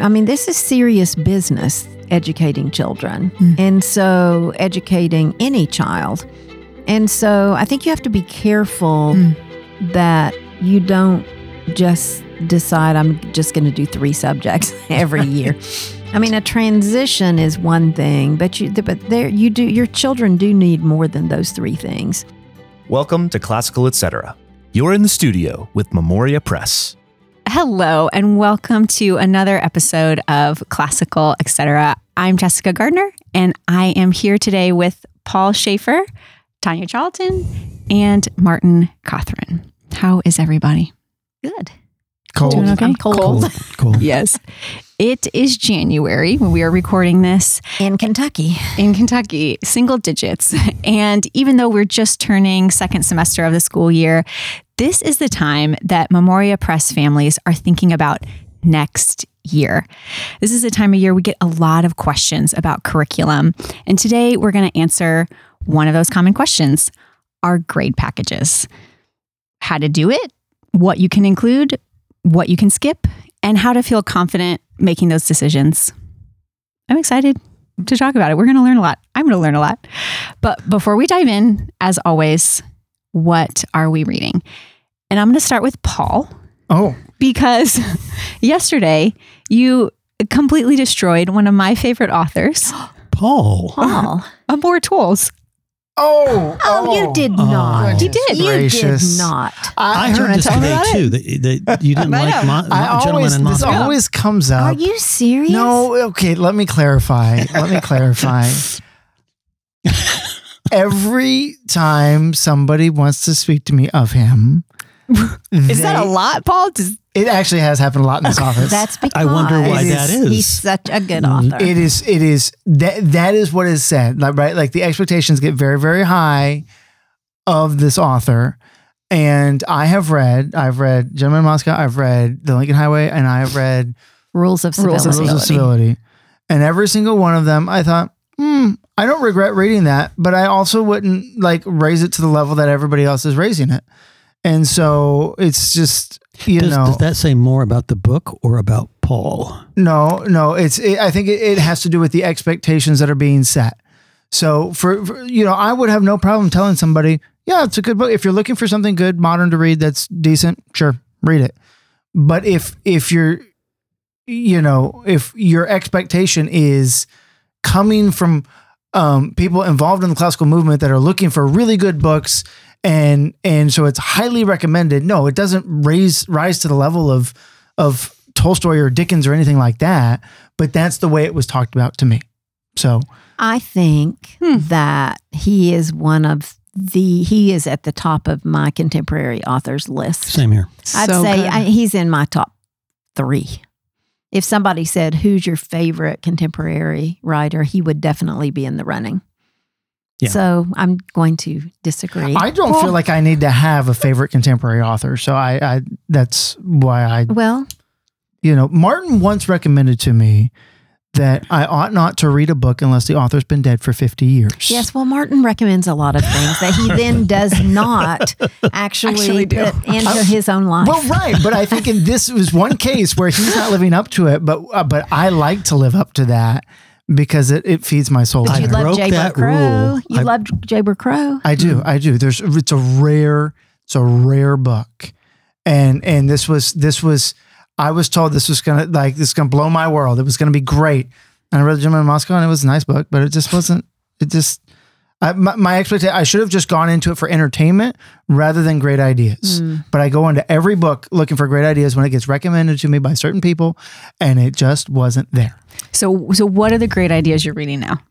I mean, this is serious business educating children. Mm. And so, educating any child. And so, I think you have to be careful Mm. that you don't just decide, I'm just going to do three subjects every year. I mean, a transition is one thing, but you, but there, you do, your children do need more than those three things. Welcome to Classical Etc. You're in the studio with Memoria Press. Hello, and welcome to another episode of Classical Etc. I'm Jessica Gardner, and I am here today with Paul Schaefer, Tanya Charlton, and Martin Cothran. How is everybody? Good. Cold. Doing okay? I'm cold. Cold. Cold. Yes. It is January when we are recording this In Kentucky. in Kentucky, single digits. And even though we're just turning second semester of the school year, this is the time that Memoria Press families are thinking about next year. This is the time of year we get a lot of questions about curriculum. And today we're going to answer one of those common questions Are grade packages? How to do it, what you can include, what you can skip, and how to feel confident making those decisions. I'm excited to talk about it. We're going to learn a lot. I'm going to learn a lot. But before we dive in, as always, what are we reading? And I'm going to start with Paul Oh, because yesterday you completely destroyed one of my favorite authors, Paul. Paul. Amor Towles. Oh, Oh, you oh. did Oh, not. You did. You did not. I, I heard this today about too. That, that you didn't like know. Mo- I Gentleman always in this Moscow. always comes up. Are you serious? No, okay, let me clarify. let me clarify. Every time somebody wants to speak to me of him, Is that a lot, Paul? Does, It actually has happened a lot in this office. That's because I wonder why It that is- is. he's such a good Mm, author. It is. It is. That that is what is said. Like right. Like the expectations get very very high of this author. And I have read. I've read Gentleman in Moscow. I've read The Lincoln Highway, and I have read Rules of Rules civility. of Rules of Civility. And every single one of them, I thought, hmm, I don't regret reading that, but I also wouldn't like raise it to the level that everybody else is raising it. And so it's just you does, know does that say more about the book or about Paul? No, no. It's. It, I think it, it has to do with the expectations that are being set. So for, for you know, I would have no problem telling somebody, yeah, it's a good book. If you're looking for something good, modern to read, that's decent. Sure, read it. But if if you're, you know, if your expectation is coming from um, people involved in the classical movement that are looking for really good books and and so it's highly recommended no it doesn't raise rise to the level of of Tolstoy or Dickens or anything like that but that's the way it was talked about to me so I think Hmm. that he is one of the he is at the top of my contemporary authors list. Same here. I'd So say. I, he's in my top three. If somebody said, "Who's your favorite contemporary writer?" he would definitely be in the running. Yeah. So I'm going to disagree. I don't feel like I need to have a favorite contemporary author so I, I that's why I well, you know Martin once recommended to me that I ought not to read a book unless the author's been dead for 50 years yes. Well, Martin recommends a lot of things that he then does not actually, Actually do. put into his own life. Well, right, but I think in this was one case where he's not living up to it, but uh, but I like to live up to that because it, it feeds my soul. But I you better. love that Crow. You I- love Jayber Crow. I do, I do. There's it's a rare, it's a rare book, and and this was this was I was told this was gonna like this is gonna blow my world. It was gonna be great, and I read Gentleman in Moscow, and it was a nice book, but it just wasn't. It just. I, my, my expectation, I should have just gone into it for entertainment rather than great ideas. Mm. But I go into every book looking for great ideas when it gets recommended to me by certain people, and it just wasn't there. so, so what are the great ideas you're reading now?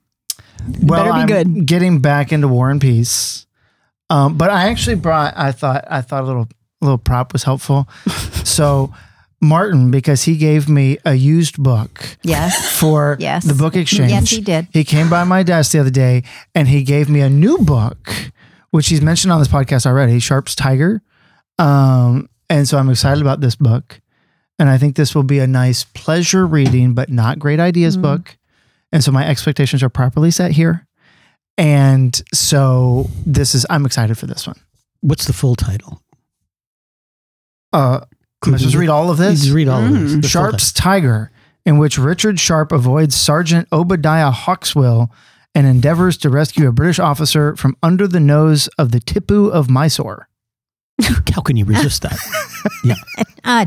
Well, better be I'm good. getting back into War and Peace, um, but I actually brought. I thought I thought a little little prop was helpful. so Martin, because he gave me a used book Yes. for Yes. the book exchange. Yes, he did. He came by my desk the other day and he gave me a new book, which he's mentioned on this podcast already, Sharpe's Tiger. Um, and so I'm excited about this book. And I think this will be a nice pleasure reading, but not great ideas Mhm. book. And so my expectations are properly set here. And so this is I'm excited for this one. What's the full title? Uh, am I supposed to read all of this? just read all of Mm. this. the Sharpe's Tiger. in which Richard Sharpe avoids Sergeant Obadiah Hakeswill and endeavors to rescue a British officer from under the nose of the Tipu of Mysore. How can you resist that? Uh,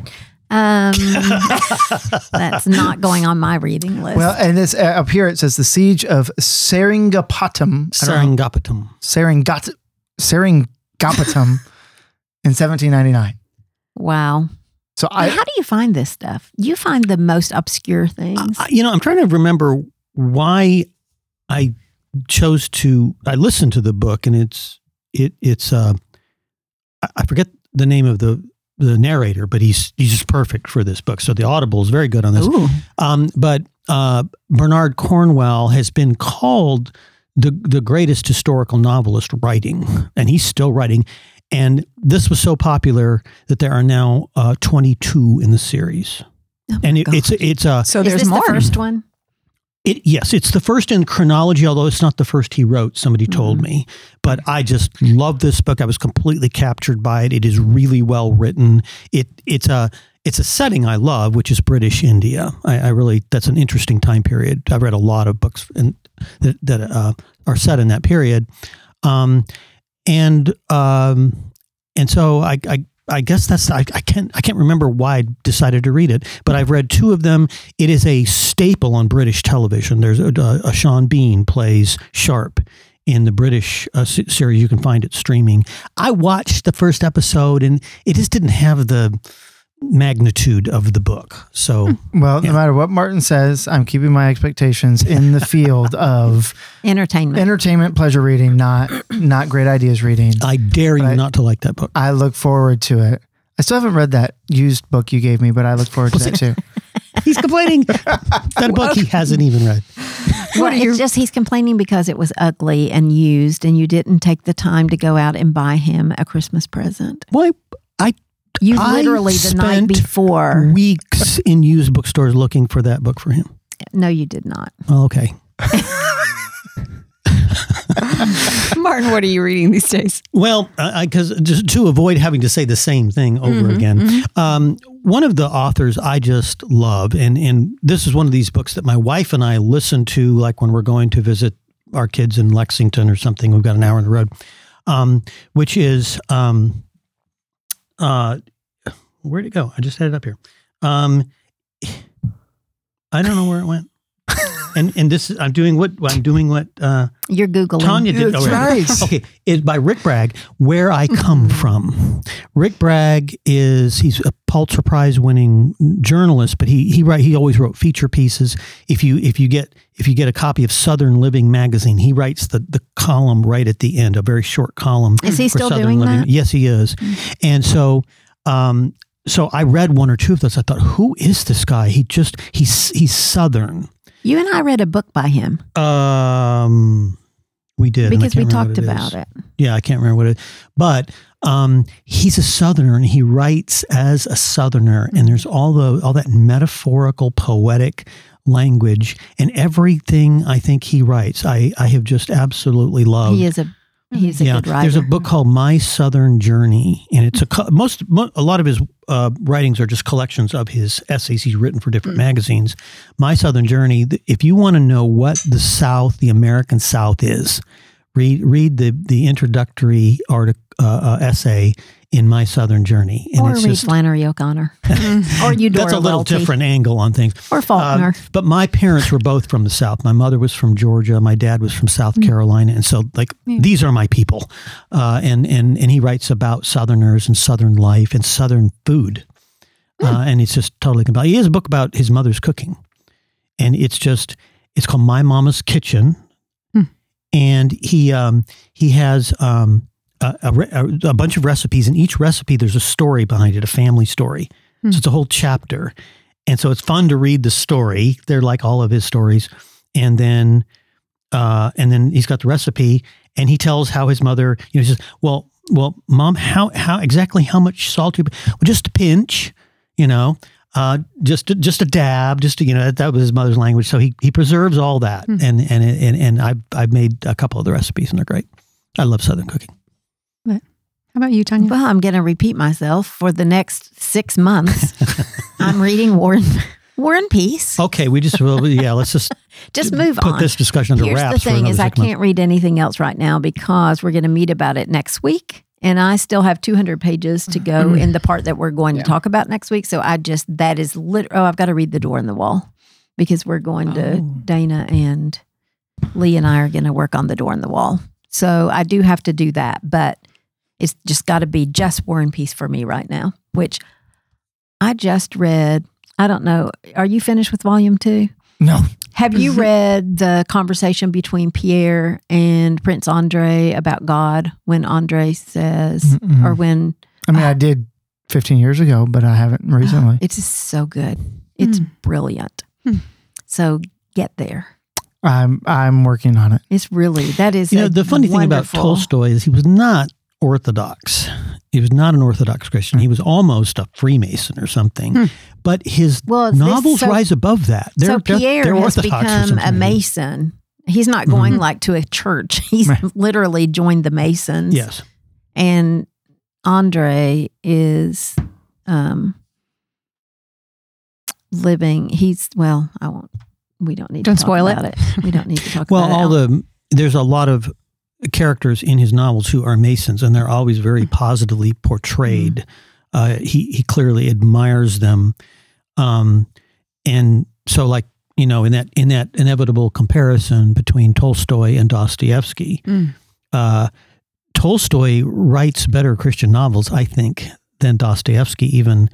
um, that's not going on my reading list. Well, and this uh, up here it says the siege of Seringapatam. I don't know. Seringapatam. Seringat Seringapatam in 1799. wow. So I How do you find this stuff? You find the most obscure things. I- you know, I'm trying to remember why I chose to. I listened to the book, and it's it it's. Uh, I- forget the name of the the narrator, but he's he's just perfect for this book. So the Audible is very good on this. Um, but uh, Bernard Cornwell has been called the the greatest historical novelist writing, and he's still writing. And this was so popular that there are now uh, 22 in the series, Oh and it, it's it's uh, So Is there's this more. the first one? it, yes, it's the first in chronology, although it's not the first he wrote. Somebody told me, but I just love this book. I was completely captured by it. It is really well written. It it's a it's a setting I love, which is British India. I, I really that's an interesting time period. I've read a lot of books in, that that uh, are set in that period, um, and um, and so I. I I guess that's I, I can't I can't remember why I decided to read it, but I've read two of them. It is a staple on British television. There's a, a Sean Bean plays Sharpe in the British uh, series. You can find it streaming. I watched the first episode, and it just didn't have the magnitude of the book. So hmm. well, Yeah. no matter what Martin says, I'm keeping my expectations in the field of Entertainment. entertainment, pleasure reading, not not great ideas reading. I dare you But I- not to like that book. I look forward to it. I still haven't read that used book you gave me, but I look forward to that too. He's complaining that a book he hasn't even read. Well, it's just he's complaining because it was ugly and used, and you didn't take the time to go out and buy him a Christmas present. Why? I You literally the night spent before. weeks in used bookstores looking for that book for him. No, you did not. Oh, okay. Martin, what are you reading these days? Well, because just to avoid having to say the same thing over again, um, one of the authors I just love, and and this is one of these books that my wife and I listen to, like when we're going to visit our kids in Lexington or something. We've got an hour on the road, um, which is um, uh, where'd it go? I just had it up here. Um, I don't know where it went. and and this is I'm doing what I'm doing what uh, You're googling. Tanya did. That's oh, right. Okay, it's by Rick Bragg. Where I come from. Rick Bragg is he's a Pulitzer Prize winning journalist, but he he write he always wrote feature pieces. If you if you get if you get a copy of Southern Living magazine, he writes the the column right at the end, a very short column. Is he still Southern doing Living. that? Yes, he is. And so. Um, so I read one or two of those. I thought, who is this guy? He just he's he's Southern. You and I read a book by him Um, we did because we talked what about is. it. Yeah, I can't remember what it. But um, he's a Southerner, and he writes as a Southerner, and there's all the all that metaphorical, poetic language, and everything I think he writes, I I have just absolutely loved. He is a he's a yeah, good writer. there's a book called My Southern Journey, and it's a co- most mo- a lot of his uh, writings are just collections of his essays he's written for different magazines. My Southern Journey. If you want to know what the South, the American South, is, read read the the introductory article uh, uh, essay in My Southern Journey, and or it's read just Flannery O'Connor, or Eudora that's a little Welty, different angle on things. or Faulkner. Uh, but my parents were both from the South. My mother was from Georgia. My dad was from South Carolina, and so like these are my people. Uh, and and and he writes about Southerners and Southern life and Southern food, uh, and it's just totally compelling. He has a book about his mother's cooking, and it's just it's called My Mama's Kitchen, and he um, he has. Um, a, a, a, bunch of recipes, and each recipe there's a story behind it, a family story. So it's a whole chapter, and so it's fun to read the story. They're like all of his stories, and then, uh, and then he's got the recipe, and he tells how his mother, you know, says, "Well, well, mom, how how exactly how much salt? You, well, just a pinch, you know." Uh, just just a dab, just to, you know that was his mother's language. So he he preserves all that, and and and and I've I've made a couple of the recipes, and they're great. I love Southern cooking. How about you, Tanya? Well, I'm going to repeat myself for the next six months. I'm reading Warren We're in peace. Okay, we just well, yeah. Let's just Just move put on. Put this discussion under Here's wraps. the for thing: another is I months. can't read anything else right now because we're going to meet about it next week, and I still have 200 pages to go Mm-hmm. in the part that we're going to talk about next week. So I just that is lit. Oh, I've got to read the door in the wall because we're going to Oh. Dana and Lee and I are going to work on the door in the wall. So I do have to do that, but it's just got to be just War and Peace for me right now, which I just read. I don't know. Are you finished with volume two? No. Have you read the conversation between Pierre and Prince Andre about God when Andre says, Mm-mm. or when I mean, I did 15 years ago, but I haven't recently. it's just so good. It's Hmm. brilliant. Hmm. So get there. I'm I'm working on it. It's really, that is You know, the funny thing about Tolstoy is he was not Orthodox. He was not an Orthodox Christian. He was almost a Freemason or something. Hmm. But his Well, novels so- rise above that. They're, so they're- Pierre they're has Orthodox become a. Mason. He's not going Mhm. like to a church. He's Right. literally joined the Masons. Yes. and Andre is um living he's well I won't we don't need Don't to talk spoil it. about it. We don't need to talk Well, about all it. the there's a lot of characters in his novels who are Masons, and they're always very positively portrayed. Uh, he he clearly admires them, um, and so like you know in that in that inevitable comparison between Tolstoy and Dostoevsky, Mm. uh, Tolstoy writes better Christian novels, I think, than Dostoevsky even,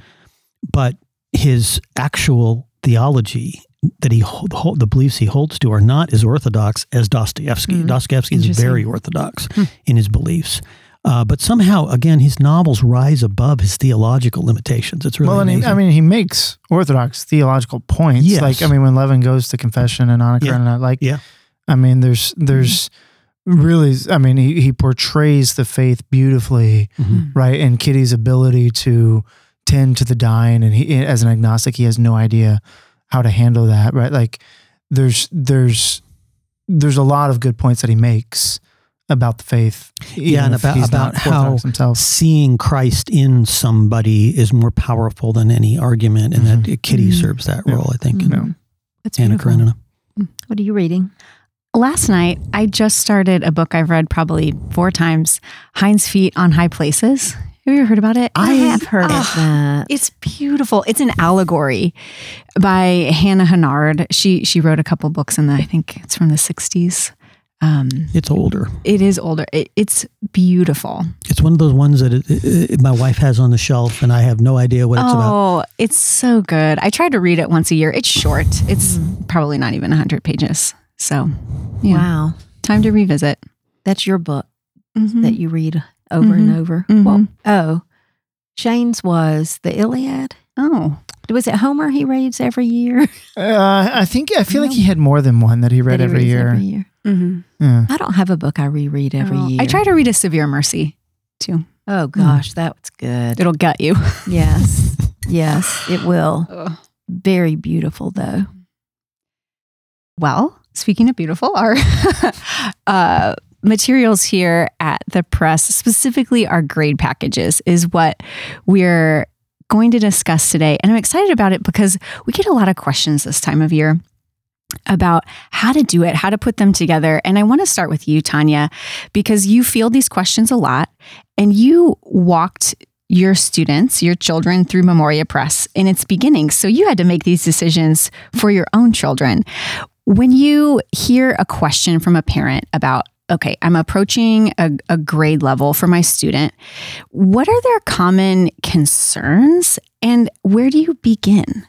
but his actual theology that he hold, the beliefs he holds to are not as orthodox as Dostoevsky. Mm. Dostoevsky is very orthodox in his beliefs. Uh, but somehow, again, his novels rise above his theological limitations. It's really well, and he. I mean, he makes orthodox theological points. Yes. Like, I mean, when Levin goes to confession and Annika Yeah. and like, Yeah. I mean, there's, there's really, I mean, he, he portrays the faith beautifully, Mhm. right? And Kitty's ability to tend to the dying. And he, as an agnostic, he has no idea how to handle that, right? Like, there's, there's, there's a lot of good points that he makes about the faith. Yeah, and about- about not how Orthodox himself. seeing Christ in somebody is more powerful than any argument, and that Kitty Mhm. serves that Yeah. role, I think. in Yeah. That's Anna beautiful. Karenina. what are you reading? Last night, I just started a book I've read probably four times Hinds' Feet on High Places. Have you ever heard about it? I have heard of Ah, that. It's beautiful. It's an allegory by Hannah Hurnard. She she wrote a couple books in the I think it's from the 60s. Um, It's older. it is older. It, it's beautiful. It's one of those ones that it, it, it- my wife has on the shelf, and I have no idea what it's about. oh, it's so good. I try to read it once a year. It's short. It's probably not even 100 pages. So, yeah, Wow. time to revisit. That's your book Mhm. that you read over and over. Mhm. Well, oh, Shane's was the Iliad. Oh, Was it Homer he reads every year? Uh, I think I feel like he had more than one that he read That he every year. Every year. Mhm. Yeah. I don't have a book I reread every Oh, year. I try to read a Severe Mercy too. Oh gosh, that's good. It'll gut you. Yes, yes, it will. Very beautiful though. Well, speaking of beautiful, our uh, materials here at the press, specifically our grade packages, is what we're going to discuss today. And I'm excited about it because we get a lot of questions this time of year about how to do it, how to put them together. And I want to start with you, Tanya, because you field these questions a lot and you walked your students, your children through Memoria Press in its beginning. So you had to make these decisions for your own children. When you hear a question from a parent about, okay, I'm approaching a, a grade level for my student, what are their common concerns and where do you begin?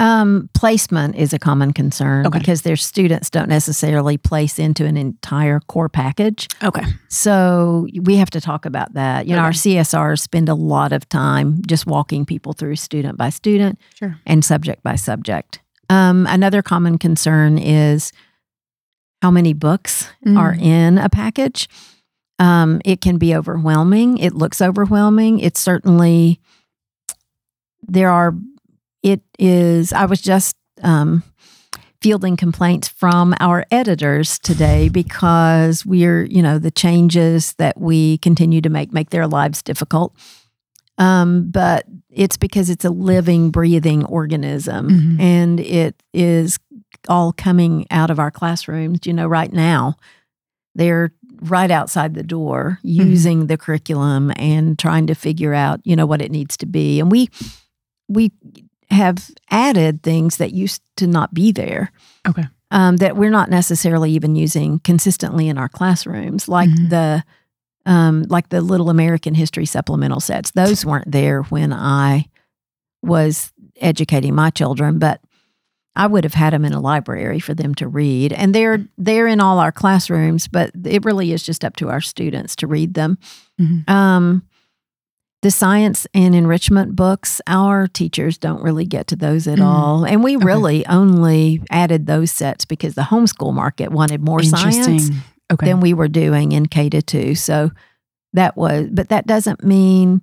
Um, placement is a common concern Okay. because their students don't necessarily place into an entire core package. Okay. So we have to talk about that. You know, our CSRs spend a lot of time just walking people through student by student Sure. and subject by subject. Um, another common concern is how many books are in a package. Um, it can be overwhelming. It looks overwhelming. It's certainly there are. It is. I was just um, fielding complaints from our editors today because we're, you know, the changes that we continue to make make their lives difficult. Um, but it's because it's a living, breathing organism Mhm. and it is all coming out of our classrooms. You know, right now, they're right outside the door using the curriculum and trying to figure out, you know, what it needs to be. And we, we have added things that used to not be there Okay. um, that we're not necessarily even using consistently in our classrooms, like Mhm. the um, like the little American history supplemental sets. Those weren't there when I was educating my children, but I would have had them in a library for them to read, and they're they're in all our classrooms. But it really is just up to our students to read them. Mhm. Um, the science and enrichment books, our teachers don't really get to those at Mhm. all. And we Okay. really only added those sets because the homeschool market wanted more science Okay. than we were doing in K to two. So that was, but that doesn't mean,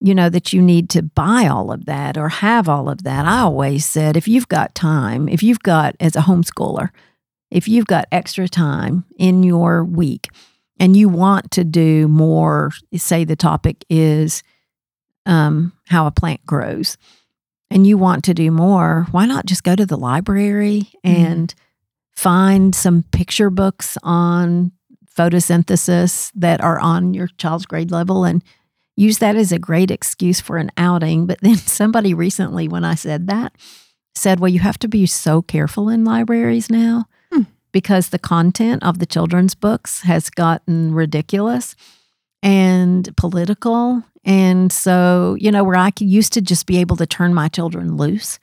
you know, that you need to buy all of that or have all of that. I always said if you've got time, if you've got, as a homeschooler, if you've got extra time in your week and you want to do more, say the topic is um, how a plant grows, and you want to do more, why not just go to the library and find some picture books on photosynthesis that are on your child's grade level and use that as a great excuse for an outing. But then somebody recently, when I said that, said, Well, you have to be so careful in libraries now Hmm. because the content of the children's books has gotten ridiculous and political. And so, you know, where I used to just be able to turn my children loose,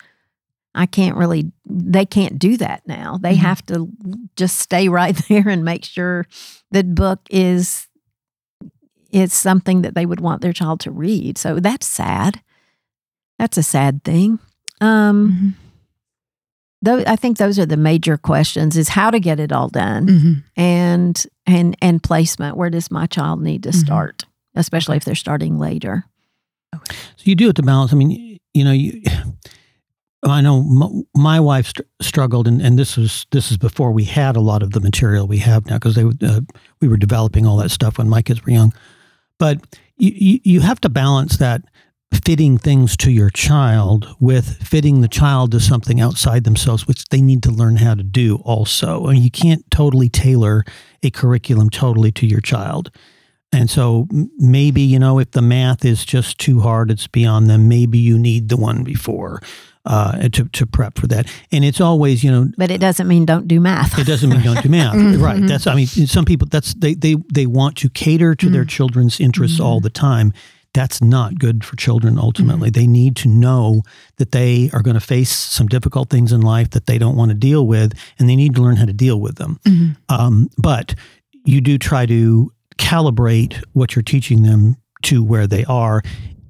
I can't really, they can't do that now. They Mhm. have to just stay right there and make sure the book is is something that they would want their child to read. So that's sad. That's a sad thing. Um, Mhm. though I think those are the major questions: is how to get it all done, Mhm. and and and placement. Where does my child need to Mhm. start, especially if they're starting later? So you do have to balance. I mean, you know, you. I know m- my wife str- struggled, and, and this was this is before we had a lot of the material we have now because they uh, we were developing all that stuff when my kids were young. But you, you have to balance that fitting things to your child with fitting the child to something outside themselves, which they need to learn how to do also. Mean, you can't totally tailor a curriculum totally to your child. And so maybe, you know, if the math is just too hard, it's beyond them, maybe you need the one before uh, to, to prep for that. And it's always, you know, But it doesn't mean don't do math. it doesn't mean don't do math, right? Mm-hmm. That's I mean, some people that's they they they want to cater to their mm. children's interests all mm-hmm. the time. That's not good for children. Ultimately, mm-hmm. they need to know that they are going to face some difficult things in life that they don't want to deal with, and they need to learn how to deal with them. Um, but you do try to calibrate what you're teaching them to where they are,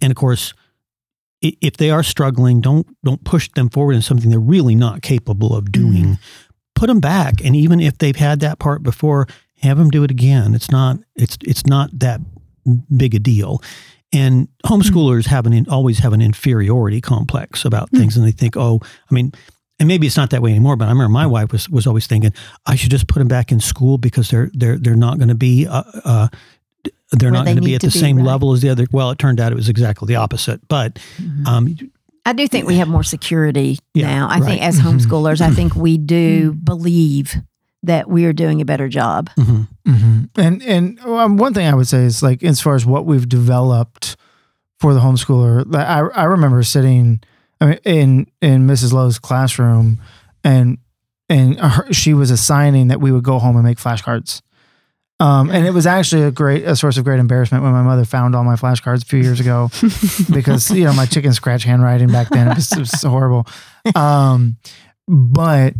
and of course. If they are struggling, don't don't push them forward in something they're really not capable of doing. Mm-hmm. Put them back. And even if they've had that part before have them do it again. It's not it's it's not that big a deal. And mm. homeschoolers have an always have an inferiority complex about mm. things and they think oh i mean and maybe it's not that way anymore but i remember my wife was was always thinking i should just put them back in school because they're they're they're not going to be uh, uh they're Where not they going to be at the be, same right. level as the other well it turned out it was exactly the opposite but um I do think we have more security Yeah, now. I right. think as Mhm. homeschoolers, I think we do believe that we are doing a better job. mhm. hmm And and um, one thing I would say is like as far as what we've developed for the homeschooler, I I remember sitting I mean, in in Mrs. Lowe's classroom, and and her, she was assigning that we would go home and make flashcards. Um, and it was actually a great a source of great embarrassment when my mother found all my flashcards a few years ago because you know my chicken scratch handwriting back then it was, it was horrible. Um, but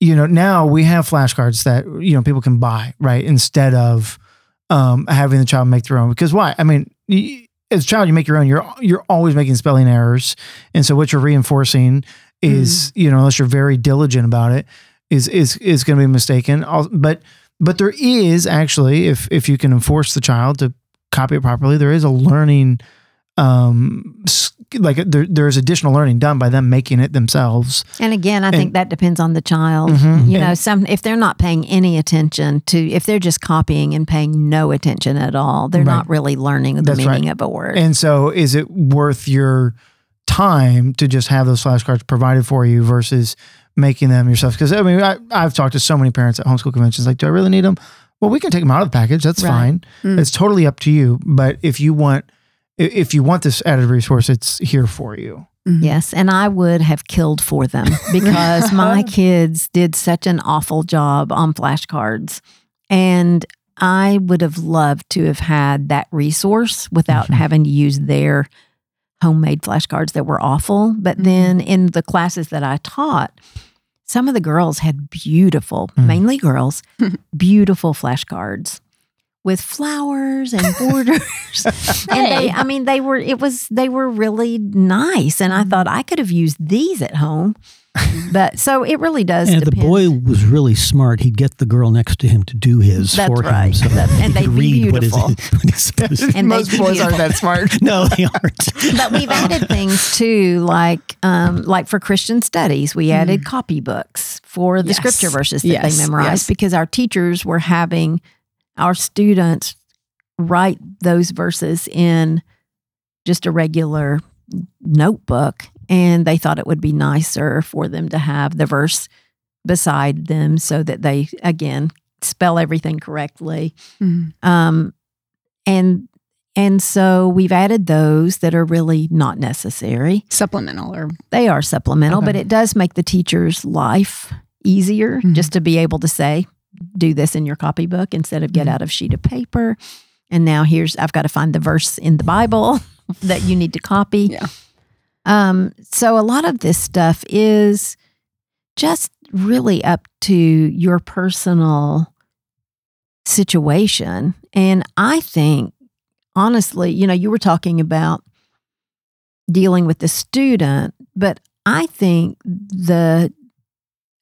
you know now we have flashcards that you know people can buy right instead of um, having the child make their own because why i mean y- as a child you make your own you're you're always making spelling errors. And so what you're reinforcing is mm-hmm. you know unless you're very diligent about it is is is going to be mistaken. But but there is actually if if you can enforce the child to copy it properly there is a learning um, like there, there's additional learning done by them making it themselves. And again, I And- think that depends on the child. Mhm. You know, some if they're not paying any attention to if they're just copying and paying no attention at all, they're Right. not really learning the That's meaning right. of a word. And so, is it worth your time to just have those flashcards provided for you versus making them yourself? Because I mean, I, I've talked to so many parents at homeschool conventions. Like, do I really need them? Well, we can take them out of the package. That's Right. fine. Mm. It's totally up to you. But if you want, i- if you want this added resource, it's here for you. Yes, and I would have killed for them because my kids did such an awful job on flashcards. And I would have loved to have had that resource without Mhm. having to use their homemade flashcards that were awful. But then in the classes that I taught, some of the girls had beautiful, Mm. mainly girls, beautiful flashcards with flowers and borders. and they, I mean, they were, it was, they were really nice. And I thought I could have used these at home. But so it really does. And if the boy was really smart, he'd get the girl next to him to do his That's for right. him. So That- and they'd could be read what is- beautiful. what he's supposed to- And Most boys aren't that smart. No, they aren't. but we've added things too, like um, like for Christian studies, we added copybooks for the Yes. scripture verses that Yes, they memorized yes. because our teachers were having our students write those verses in just a regular notebook, and they thought it would be nicer for them to have the verse beside them so that they again spell everything correctly. Mhm. Um, and and so we've added those that are really not necessary. Supplemental or They are supplemental, Okay. but it does make the teacher's life easier Mhm. just to be able to say, do this in your copybook instead of get Mhm. out of sheet of paper. And now here's I've got to find the verse in the Bible that you need to copy. Yeah. Um, so a lot of this stuff is just really up to your personal situation. And I think, honestly, you know, you were talking about dealing with the student, but I think the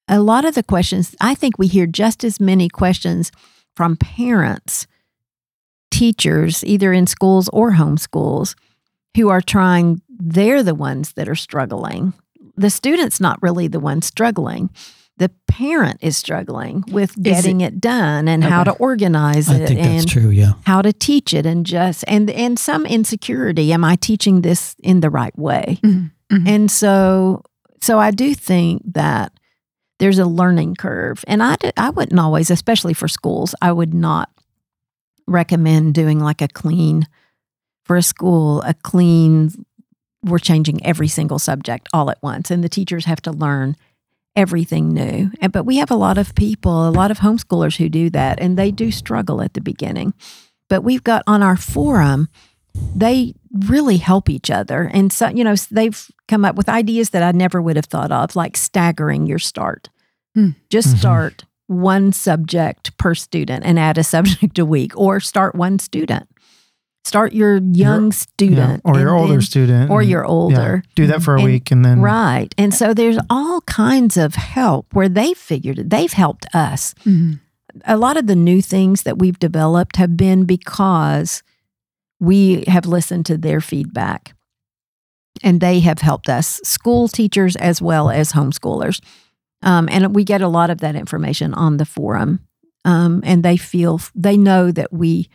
a lot of the questions, I think we hear just as many questions from parents, teachers, either in schools or homeschools, who are trying, they're the ones that are struggling. The student's not really the one struggling. The parent is struggling with getting it, done and how to organize it. I it think that's and true. Yeah. how to teach it and just and and some insecurity am i teaching this in the right way Mhm. Mhm. and so so i do think that there's a learning curve. And I I wouldn't always especially for schools i would not recommend doing like a clean for a school a clean we're changing every single subject all at once and the teachers have to learn everything new. And but we have a lot of people a lot of homeschoolers who do that and they do struggle at the beginning. But we've got on our forum they really help each other and so you know they've come up with ideas that i never would have thought of like staggering your start Hmm. just Mhm. start one subject per student and add a subject a week or start one student start your young Yeah, student or your and older then- student, or and- your yeah, older do that for a And- week, and then right and so there's all kinds of help where they've figured it they've helped us Mhm. a lot of the new things that we've developed have been because we have listened to their feedback and they have helped us, school teachers as well as homeschoolers. Um, and we get a lot of that information on the forum. Um, and they feel, they know that we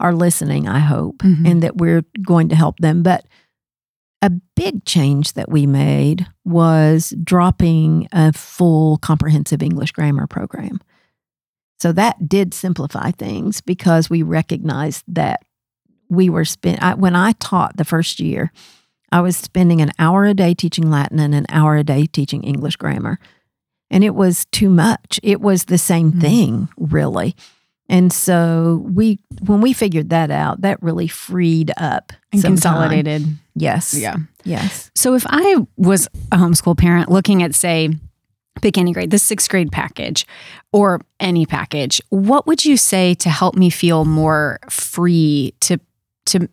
are listening, I hope, Mhm. and that we're going to help them. But a big change that we made was dropping a full comprehensive English grammar program. So that did simplify things because we recognized that we were spent I, when I taught the first year, I was spending an hour a day teaching Latin and an hour a day teaching English grammar. And it was too much. It was the same Mhm. thing, really. And so we when we figured that out, that really freed up and consolidated. Yes. Yeah. Yes. So if I was a homeschool parent looking at, say, pick any grade, the sixth grade package or any package, what would you say to help me feel more free to to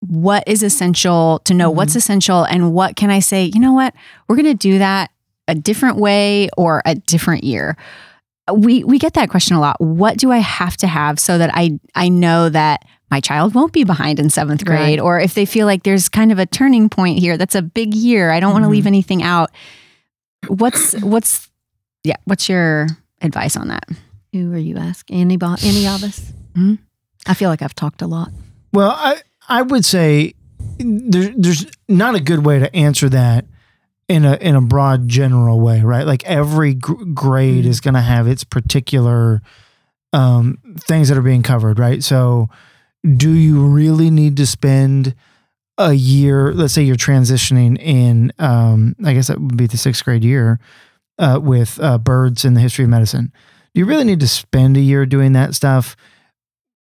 what is essential to know what's essential and what can I say, you know what, we're gonna do that a different way or a different year. We we get that question a lot. What do I have to have so that I I know that my child won't be behind in seventh grade, Right. or if they feel like there's kind of a turning point here, that's a big year. I don't want to leave anything out. What's what's yeah? What's your advice on that? Who are you asking? Any, any of us? Mhm. I feel like I've talked a lot. Well, I I would say there's there's not a good way to answer that in a in a broad general way, right? Like every gr- grade is going to have its particular um, things that are being covered, right? So, do you really need to spend a year? Let's say you're transitioning in, um, I guess that would be the sixth grade year uh, with uh, birds in the history of medicine. Do you really need to spend a year doing that stuff?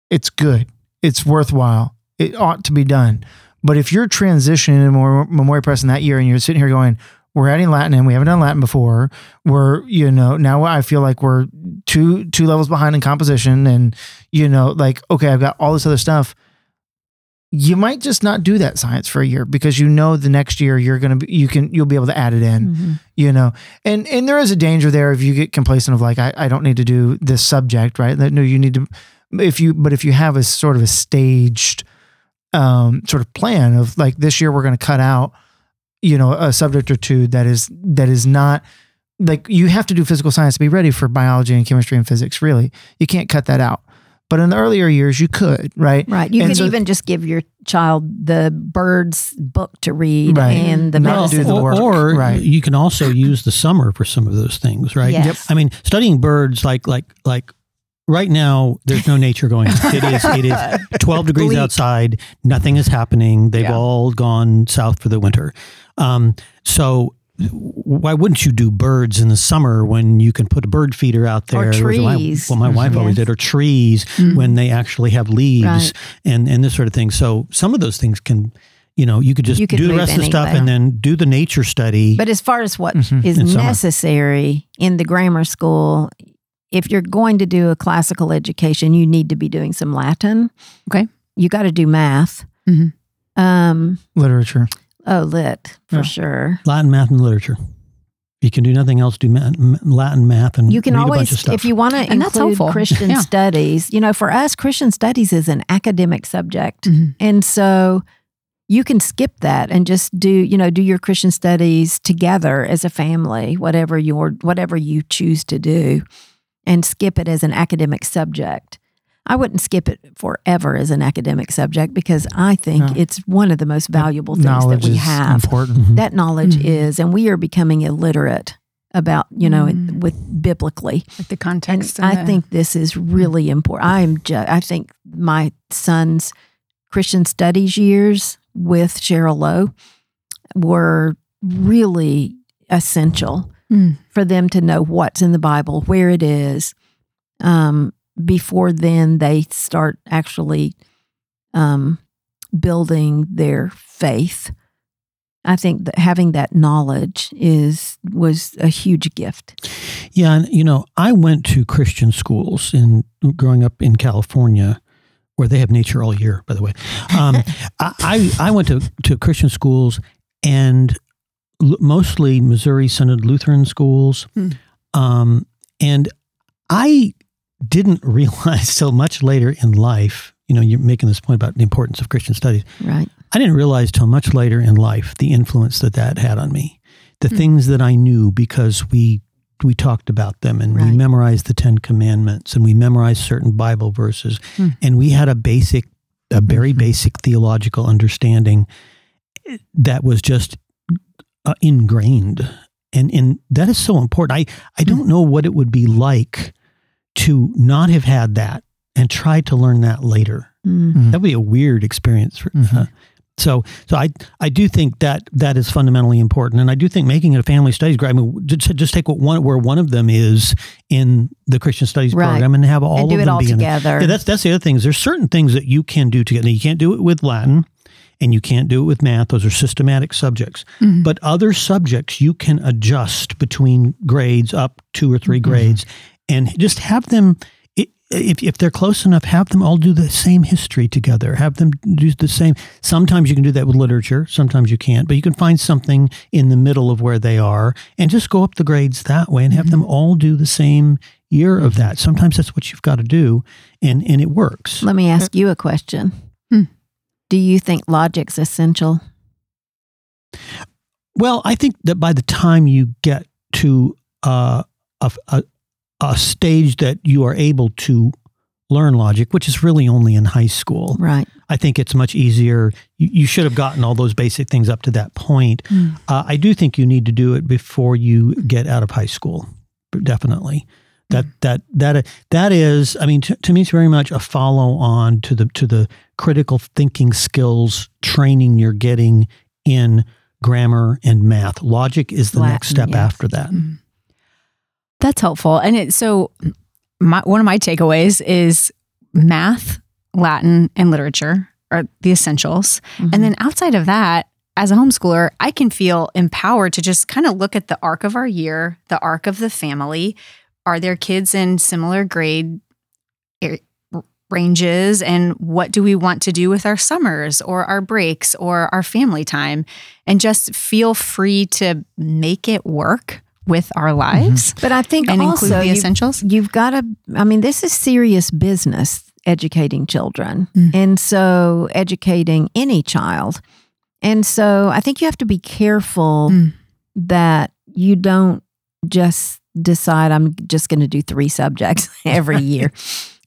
It's good it's worthwhile. It ought to be done. But if you're transitioning in Memoria Memoria Press in that year and you're sitting here going, we're adding Latin in, we haven't done Latin before. We're, you know, now I feel like we're two two levels behind in composition and, you know, like, okay, I've got all this other stuff. You might just not do that science for a year because you know the next year you're gonna be you can you'll be able to add it in Mm-hmm. you know and and there is a danger there if you get complacent of like I, I don't need to do this subject right that no you need to if you but if you have a sort of a staged um sort of plan of like this year we're going to cut out you know a subject or two that is that is not like you have to do physical science to be ready for biology and chemistry and physics really you can't cut that out but in the earlier years you could right Right. You And could so- even just give your child the birds book to read Right. and the Not medicine. do the or, or right. you can also use the summer for some of those things, right? Yes. Yep. I mean, studying birds, like like like right now, there's no nature going. on. It is it is 12 degrees Bleak. outside. Nothing is happening. They've Yeah. all gone south for the winter. Um, so why wouldn't you do birds in the summer when you can put a bird feeder out there? Or trees. well, my wife always did, or trees Mm. when they actually have leaves Right. and and this sort of thing. So some of those things can. You know, you could just You could do the rest of the stuff and then do the nature study. But as far as what is Mhm. In necessary in the grammar school, if you're going to do a classical education, you need to be doing some Latin. Okay. You got to do math. Mhm. Um, literature oh, lit for Yeah. sure. Latin, math, and literature. You can do nothing else. Do ma- Latin, math, and You can read a bunch of always, stuff. if you want to And that's include helpful. Christian Yeah. studies, you know, for us, Christian studies is an academic subject. Mhm. And so you can skip that and just do, you know, do your Christian studies together as a family, whatever your whatever you choose to do, and skip it as an academic subject. I wouldn't skip it forever as an academic subject because I think No. it's one of the most valuable things that knowledge we is have. important. That knowledge Mhm. is, and we are becoming illiterate about, you know, Mm. with biblically. Like the context. and I the- think this is really important. I am ju- I think my son's Christian studies years with Cheryl Lowe were really essential Mm. for them to know what's in the Bible, where it is. Um, before then, they start actually um, building their faith. I think that having that knowledge is was a huge gift. yeah, and you know, I went to Christian schools in growing up in California, where they have nature all year. By the way, um, I, I I went to to Christian schools and l- mostly Missouri Synod Lutheran schools, Hmm. um, and I didn't realize till much later in life. You know, you're making this point about the importance of Christian studies. Right. I didn't realize till much later in life the influence that that had on me. The Hmm. things that I knew because we we talked about them and we memorized the 10 commandments and we memorized certain Bible verses Hmm. and we had a basic a very Mhm. basic theological understanding that was just uh, ingrained and and that is so important. I I don't know what it would be like to not have had that and try to learn that later. Mm. That would be a weird experience. For, Mhm. uh, so, so I, I do think that that is fundamentally important, and I do think making it a family studies grade. I mean, just, just take what one where one of them is in the Christian studies Right. program, and have all and do of it them all be in together. Yeah, that's that's the other thing. Is there's certain things that you can do together. You can't do it with Latin, and you can't do it with math. Those are systematic subjects. Mhm. But other subjects you can adjust between grades up two or 3 Mhm. grades, and just have them. If, if they're close enough, have them all do the same history together. Have them do the same. Sometimes you can do that with literature. Sometimes you can't, but you can find something in the middle of where they are and just go up the grades that way and have them all do the same year of that. Sometimes that's what you've got to do, and and it works. Let me ask you a question. Do you think logic's essential? Well, I think that by the time you get to uh, a, a, a stage that you are able to learn logic, which is really only in high school, Right. I think it's much easier. You, you should have gotten all those basic things up to that point. Mm. Uh, I do think you need to do it before you get out of high school, definitely. That that that that is, I mean, to, to me, it's very much a follow on to the to the critical thinking skills training you're getting in grammar and math. Logic is the next step yes. after that. That's helpful. And it, so, my, one of my takeaways is math, Latin, and literature are the essentials. Mm-hmm. And then outside of that, as a homeschooler, I can feel empowered to just kind of look at the arc of our year, the arc of the family. Are there kids in similar grade ar- ranges? And what do we want to do with our summers or our breaks or our family time? And just feel free to make it work with our lives But I think and also include the you've- essentials. You've got to, I mean, this is serious business educating children. Mm. And so educating any child. And so I think you have to be careful Mm. that you don't just decide I'm just going to do three subjects every year.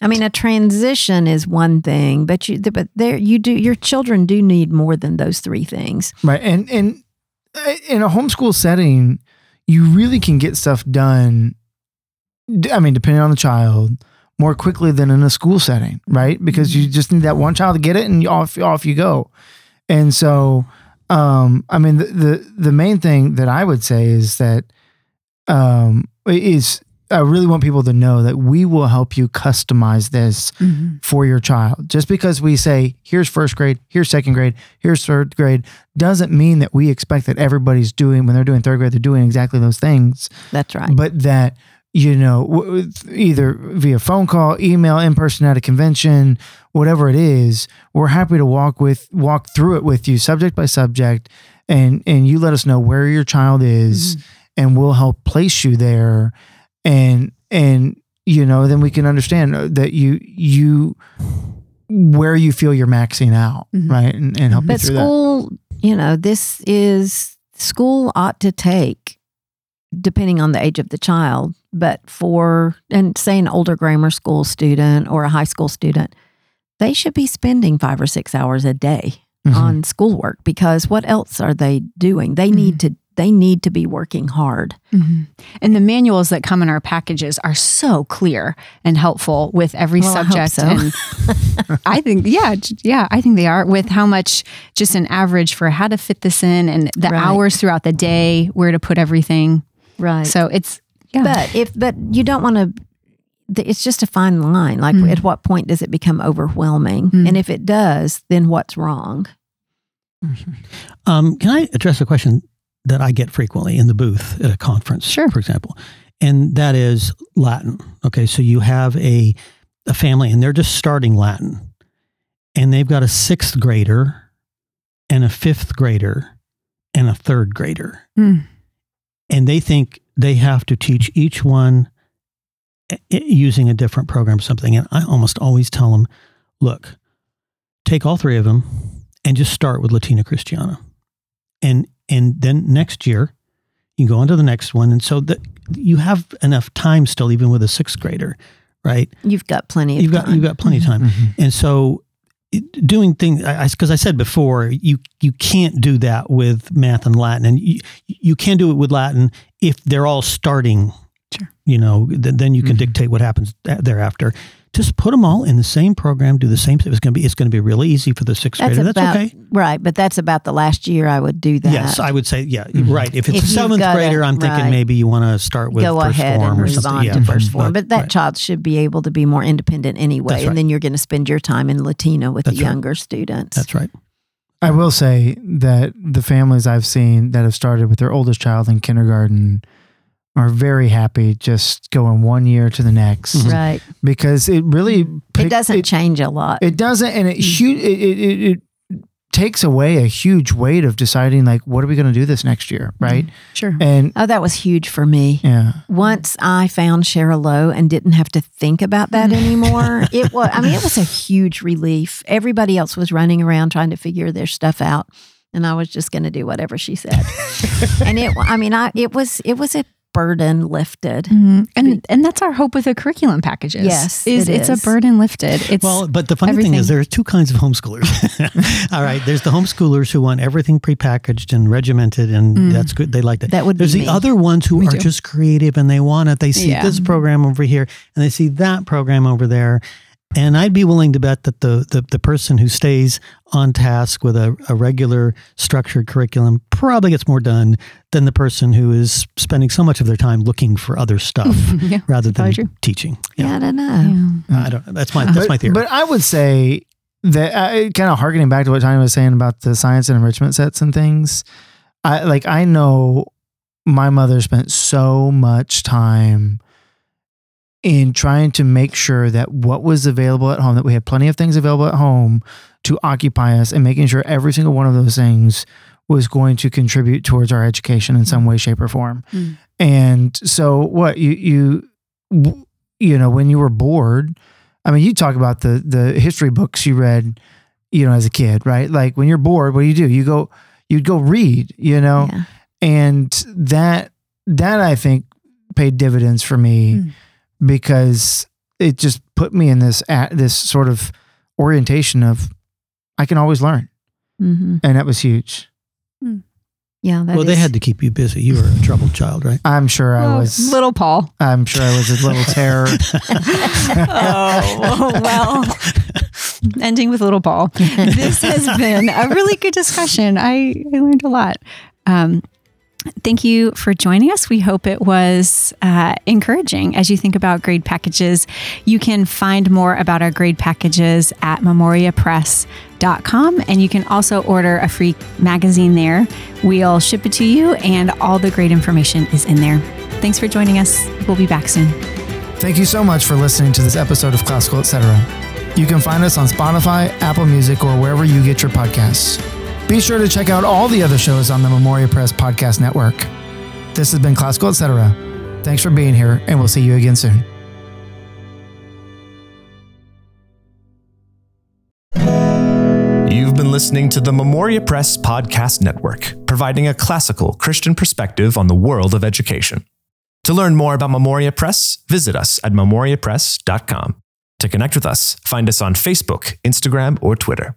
I mean, a transition is one thing, but you, but there you do, your children do need more than those three things. Right. And and uh, in a homeschool setting, you really can get stuff done. I mean, depending on the child, more quickly than in a school setting, right? Because you just need that one child to get it, and you- off off you go. And so, um, I mean, the, the the main thing that I would say is that um, is I really want people to know that we will help you customize this mm-hmm. for your child. Just because we say, here's first grade, here's second grade, here's third grade, doesn't mean that we expect that everybody's doing, when they're doing third grade, they're doing exactly those things. That's right. But that, you know, w- either via phone call, email, in person at a convention, whatever it is, we're happy to walk with, walk through it with you subject by subject. And, and you let us know where your child is mm-hmm. And we'll help place you there and and you know then we can understand that you you where you feel you're maxing out Mhm. right and, and help you But through that school, you know, this is school ought to take, depending on the age of the child, but for, and say an older grammar school student or a high school student, they should be spending five or six hours a day Mhm. on schoolwork because what else are they doing? They need to, they need to be working hard. Mhm. And the manuals that come in our packages are so clear and helpful with every Well, I subject. so. And I think, yeah, yeah, I think they are with how much just an average for how to fit this in and the Right. hours throughout the day, where to put everything. Right. So it's, yeah. But if but you don't want to it's just a fine line. Like Mm. at what point does it become overwhelming? Mm. And if it does, then what's wrong? Um, can I address a question that I get frequently in the booth at a conference, Sure. for example? And that is Latin. Okay, so you have a a family and they're just starting Latin, and they've got a sixth grader, and a fifth grader, and a third grader, Mm. and they think they have to teach each one i- i- using a different program or something. And I almost always tell them, look, take all three of them and just start with Latina Christiana. And and then next year you go on to the next one. And so that you have enough time still, even with a sixth grader, right? You've got plenty of You've got time. you've got plenty of time. Mhm. And so it- doing things because I, said before you you can't do that with math and Latin and you, you can do it with Latin if they're all starting Sure. you know th- then you can Mhm. dictate what happens th- thereafter just put them all in the same program do the same it's going to be it's going to be really easy for the sixth That's grader that's okay right, but that's about the last year I would do that. yes I would say yeah Mhm. right if it's If a seventh got grader a- I'm thinking right. maybe you want to start with go first ahead form and or move on yeah to first form. Right, But that right. child should be able to be more independent anyway. That's And then you're going to spend your time in Latina with That's the right. younger students. that's right i will say that the families i've seen that have started with their oldest child in kindergarten are very happy just going one year to the next mm-hmm. Right. because it really It doesn't it, change a lot. it doesn't and it, mm-hmm. hu- it, it, it, it takes away a huge weight of deciding like what are we going to do this next year mm-hmm. right Sure. and oh, that was huge for me. yeah Once I found Cheryl Lowe and didn't have to think about that mm. anymore, it was, I mean, it was a huge relief. Everybody else was running around trying to figure their stuff out. And I was just going to do whatever she said. and it, I mean, I, it was, it was a burden lifted. Mhm. And and that's our hope with the curriculum packages. Yes, is it it's is. a burden lifted. It's Well, but the funny thing is there are two kinds of homeschoolers. All right, there's the homeschoolers who want everything prepackaged and regimented, and Mm. that's good. They like that. That would be There's the me. other ones who Me are too. just creative and they want it. They see Yeah. this program over here and they see that program over there. And I'd be willing to bet that the the, the person who stays on task with a, a regular structured curriculum probably gets more done than the person who is spending so much of their time looking for other stuff yeah. rather than true. teaching. Yeah, I don't know. Yeah. I don't. That's my that's but, my theory. but I would say that uh, kind of harkening back to what Tanya was saying about the science and enrichment sets and things. I like I know my mother spent so much time in trying to make sure that what was available at home, that we had plenty of things available at home to occupy us, and making sure every single one of those things was going to contribute towards our education in some way, shape, or form. Mm. And so, what you you you know when you were bored, I mean, you talk about the the history books you read, you know, as a kid, right? Like when you're bored, what do you do? You go you'd go read, you know, Yeah. and that that I think paid dividends for me Mm. Because it just put me in this at this sort of orientation of I can always learn, hmm and that was huge. Yeah. that well, they had to keep you busy. You were a troubled child, right? I'm sure I Well, was. little Paul. I'm sure I was a little terror. oh, well. Ending with little Paul. This has been a really good discussion. I, I learned a lot. Um, thank you for joining us. We hope it was uh, encouraging as you think about grade packages. You can find more about our grade packages at memoriapress.com and you can also order a free magazine there. We'll ship it to you and all the great information is in there. Thanks for joining us. We'll be back soon. Thank you so much for listening to this episode of Classical Etc. You can find us on Spotify, Apple Music, or wherever you get your podcasts. Be sure to check out all the other shows on the Memoria Press Podcast Network. This has been Classical Etc. Thanks for being here, and we'll see you again soon. You've been listening to the Memoria Press Podcast Network, providing a classical Christian perspective on the world of education. To learn more about Memoria Press, visit us at memoriapress.com. To connect with us, find us on Facebook, Instagram, or Twitter.